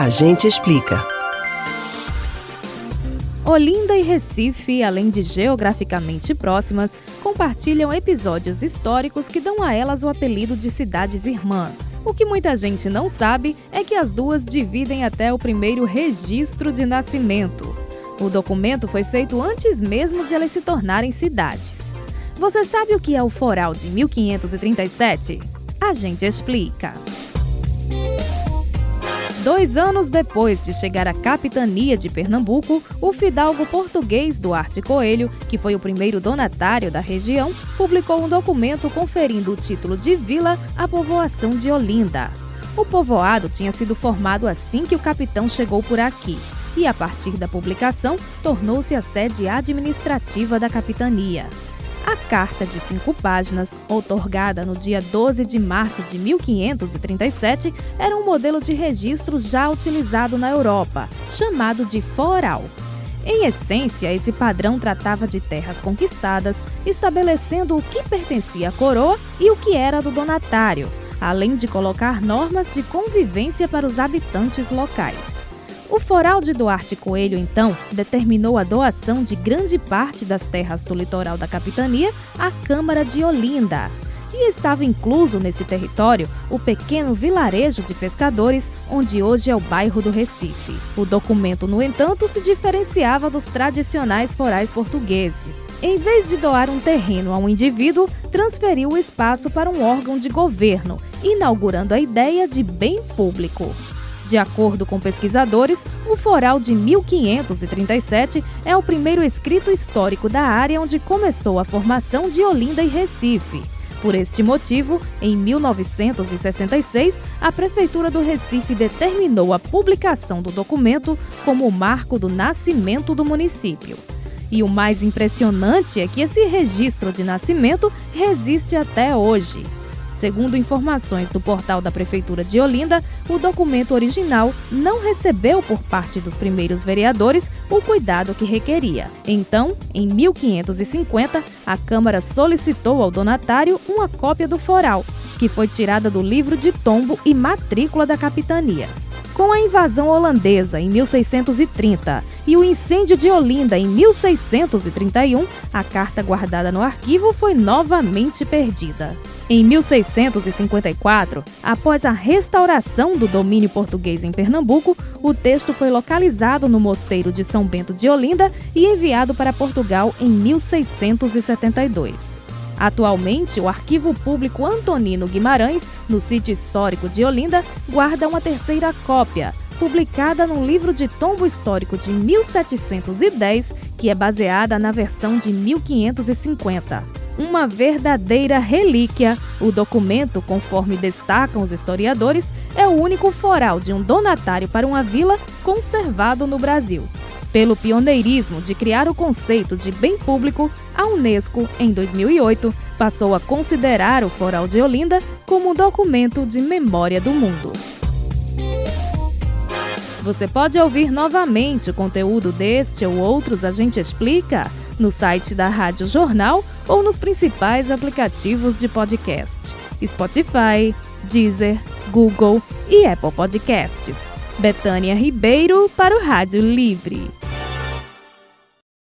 A gente explica. Olinda e Recife, além de geograficamente próximas, compartilham episódios históricos que dão a elas o apelido de cidades irmãs. O que muita gente não sabe é que as duas dividem até o primeiro registro de nascimento. O documento foi feito antes mesmo de elas se tornarem cidades. Você sabe o que é o Foral de 1537? A gente explica. Dois anos depois de chegar à capitania de Pernambuco, o fidalgo português Duarte Coelho, que foi o primeiro donatário da região, publicou um documento conferindo o título de vila à povoação de Olinda. O povoado tinha sido formado assim que o capitão chegou por aqui e, a partir da publicação, tornou-se a sede administrativa da capitania. A carta de cinco páginas, outorgada no dia 12 de março de 1537, era um modelo de registro já utilizado na Europa, chamado de foral. Em essência, esse padrão tratava de terras conquistadas, estabelecendo o que pertencia à coroa e o que era do donatário, além de colocar normas de convivência para os habitantes locais. O foral de Duarte Coelho, então, determinou a doação de grande parte das terras do litoral da capitania à Câmara de Olinda. E estava incluso nesse território o pequeno vilarejo de pescadores, onde hoje é o bairro do Recife. O documento, no entanto, se diferenciava dos tradicionais forais portugueses. Em vez de doar um terreno a um indivíduo, transferiu o espaço para um órgão de governo, inaugurando a ideia de bem público. De acordo com pesquisadores, o Foral de 1537 é o primeiro escrito histórico da área onde começou a formação de Olinda e Recife. Por este motivo, em 1966, a Prefeitura do Recife determinou a publicação do documento como o marco do nascimento do município. E o mais impressionante é que esse registro de nascimento resiste até hoje. Segundo informações do portal da Prefeitura de Olinda, o documento original não recebeu por parte dos primeiros vereadores o cuidado que requeria. Então, em 1550, a Câmara solicitou ao donatário uma cópia do foral, que foi tirada do livro de tombo e matrícula da capitania. Com a invasão holandesa em 1630 e o incêndio de Olinda em 1631, a carta guardada no arquivo foi novamente perdida. Em 1654, após a restauração do domínio português em Pernambuco, o texto foi localizado no mosteiro de São Bento de Olinda e enviado para Portugal em 1672. Atualmente, o Arquivo Público Antonino Guimarães, no sítio histórico de Olinda, guarda uma terceira cópia, publicada no livro de tombo histórico de 1710, que é baseada na versão de 1550 uma verdadeira relíquia. O documento, conforme destacam os historiadores, é o único foral de um donatário para uma vila conservado no Brasil. Pelo pioneirismo de criar o conceito de bem público, a Unesco, em 2008, passou a considerar o Foral de Olinda como um documento de memória do mundo. Você pode ouvir novamente o conteúdo deste ou outros A Gente Explica no site da Rádio Jornal ou nos principais aplicativos de podcast: Spotify, Deezer, Google e Apple Podcasts. Betânia Ribeiro para o Rádio Livre.